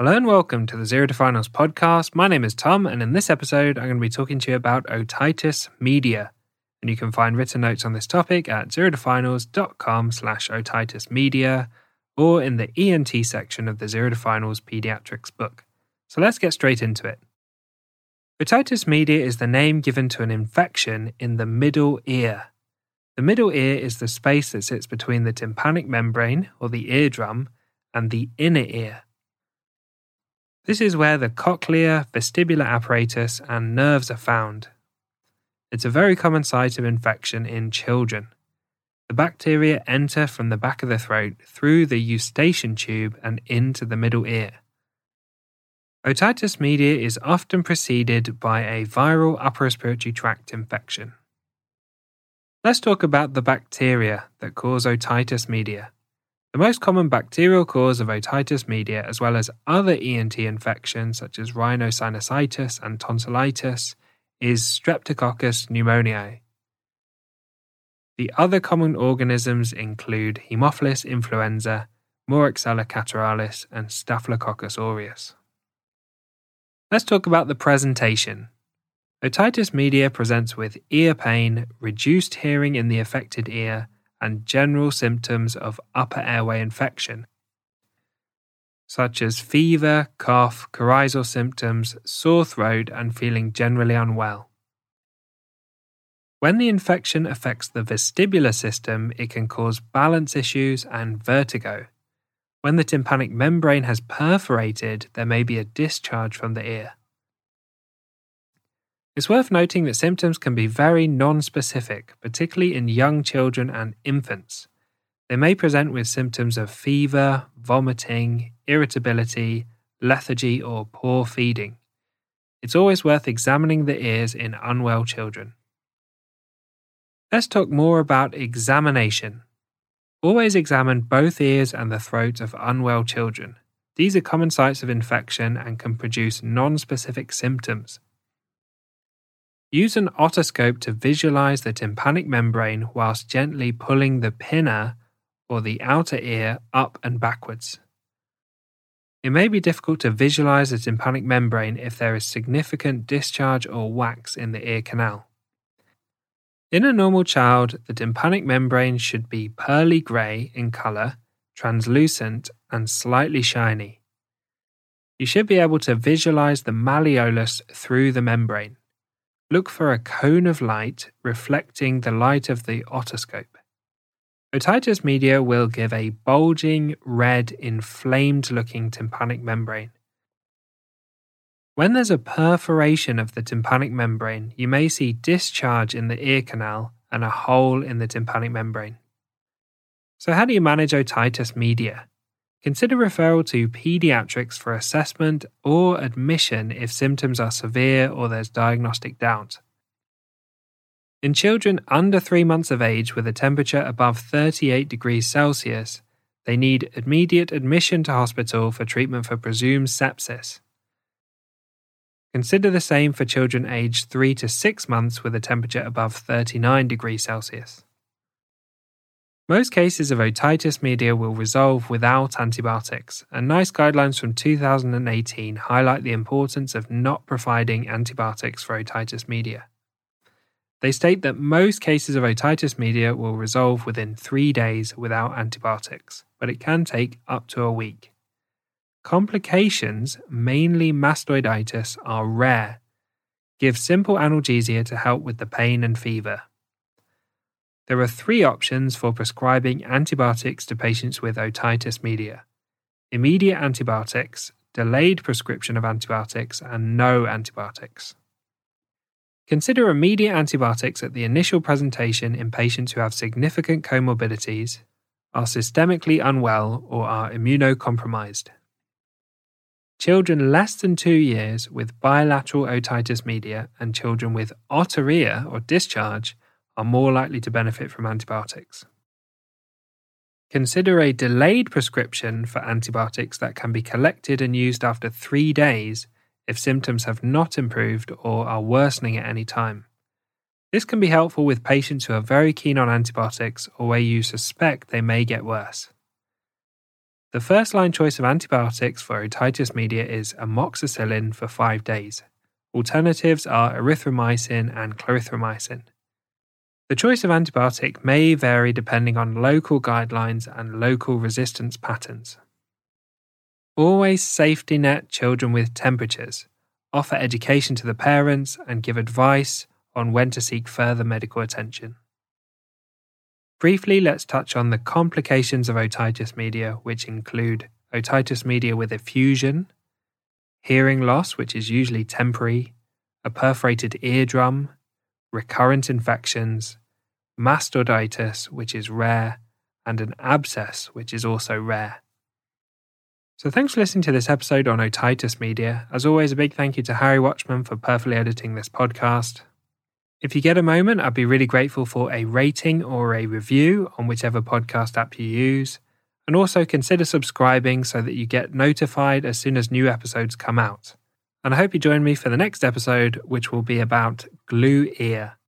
Hello and welcome to the Zero to Finals podcast. My name is Tom, and in this episode, I'm going to be talking to you about otitis media. And you can find written notes on this topic at zerotofinals.com slash otitis media or in the ENT section of the Zero to Finals pediatrics book. So let's get straight into it. Otitis media is the name given to an infection in the middle ear. The middle ear is the space that sits between the tympanic membrane, or the eardrum, and the inner ear. This is where the cochlear, vestibular apparatus, and nerves are found. It's a very common site of infection in children. The bacteria enter from the back of the throat through the eustachian tube and into the middle ear. Otitis media is often preceded by a viral upper respiratory tract infection. Let's talk about the bacteria that cause otitis media. The most common bacterial cause of otitis media, as well as other ENT infections such as rhinosinusitis and tonsillitis, is Streptococcus pneumoniae. The other common organisms include Haemophilus influenza, Moraxella catarrhalis, and Staphylococcus aureus. Let's talk about the presentation. Otitis media presents with ear pain, reduced hearing in the affected ear, and general symptoms of upper airway infection, such as fever, cough, coryzal symptoms, sore throat, and feeling generally unwell. When the infection affects the vestibular system, it can cause balance issues and vertigo. When the tympanic membrane has perforated, there may be a discharge from the ear. It's worth noting that symptoms can be very non-specific, particularly in young children and infants. They may present with symptoms of fever, vomiting, irritability, lethargy, or poor feeding. It's always worth examining the ears in unwell children. Let's talk more about examination. Always examine both ears and the throat of unwell children. These are common sites of infection and can produce non specific symptoms. Use an otoscope to visualize the tympanic membrane whilst gently pulling the pinna or the outer ear up and backwards. It may be difficult to visualize the tympanic membrane if there is significant discharge or wax in the ear canal. In a normal child, the tympanic membrane should be pearly grey in colour, translucent, and slightly shiny. You should be able to visualize the malleus through the membrane. Look for a cone of light reflecting the light of the otoscope. Otitis media will give a bulging, red, inflamed looking tympanic membrane. When there's a perforation of the tympanic membrane, you may see discharge in the ear canal and a hole in the tympanic membrane. So, how do you manage otitis media? Consider referral to pediatrics for assessment or admission if symptoms are severe or there's diagnostic doubt. In children under 3 months of age with a temperature above 38 degrees Celsius, they need immediate admission to hospital for treatment for presumed sepsis. Consider the same for children aged 3 to 6 months with a temperature above 39 degrees Celsius. Most cases of otitis media will resolve without antibiotics, and NICE guidelines from 2018 highlight the importance of not providing antibiotics for otitis media. They state that most cases of otitis media will resolve within three days without antibiotics, but it can take up to a week. Complications, mainly mastoiditis, are rare. Give simple analgesia to help with the pain and fever. There are three options for prescribing antibiotics to patients with otitis media immediate antibiotics, delayed prescription of antibiotics, and no antibiotics. Consider immediate antibiotics at the initial presentation in patients who have significant comorbidities, are systemically unwell, or are immunocompromised. Children less than two years with bilateral otitis media and children with otorrhea or discharge are more likely to benefit from antibiotics. Consider a delayed prescription for antibiotics that can be collected and used after three days if symptoms have not improved or are worsening at any time. This can be helpful with patients who are very keen on antibiotics or where you suspect they may get worse. The first line choice of antibiotics for otitis media is amoxicillin for five days. Alternatives are erythromycin and clarithromycin. The choice of antibiotic may vary depending on local guidelines and local resistance patterns. Always safety net children with temperatures, offer education to the parents, and give advice on when to seek further medical attention. Briefly, let's touch on the complications of otitis media, which include otitis media with effusion, hearing loss, which is usually temporary, a perforated eardrum, recurrent infections, mastoiditis, which is rare, and an abscess, which is also rare. So, thanks for listening to this episode on otitis media. As always, a big thank you to Harry Watchman for perfectly editing this podcast. If you get a moment, I'd be really grateful for a rating or a review on whichever podcast app you use. And also consider subscribing so that you get notified as soon as new episodes come out. And I hope you join me for the next episode, which will be about glue ear.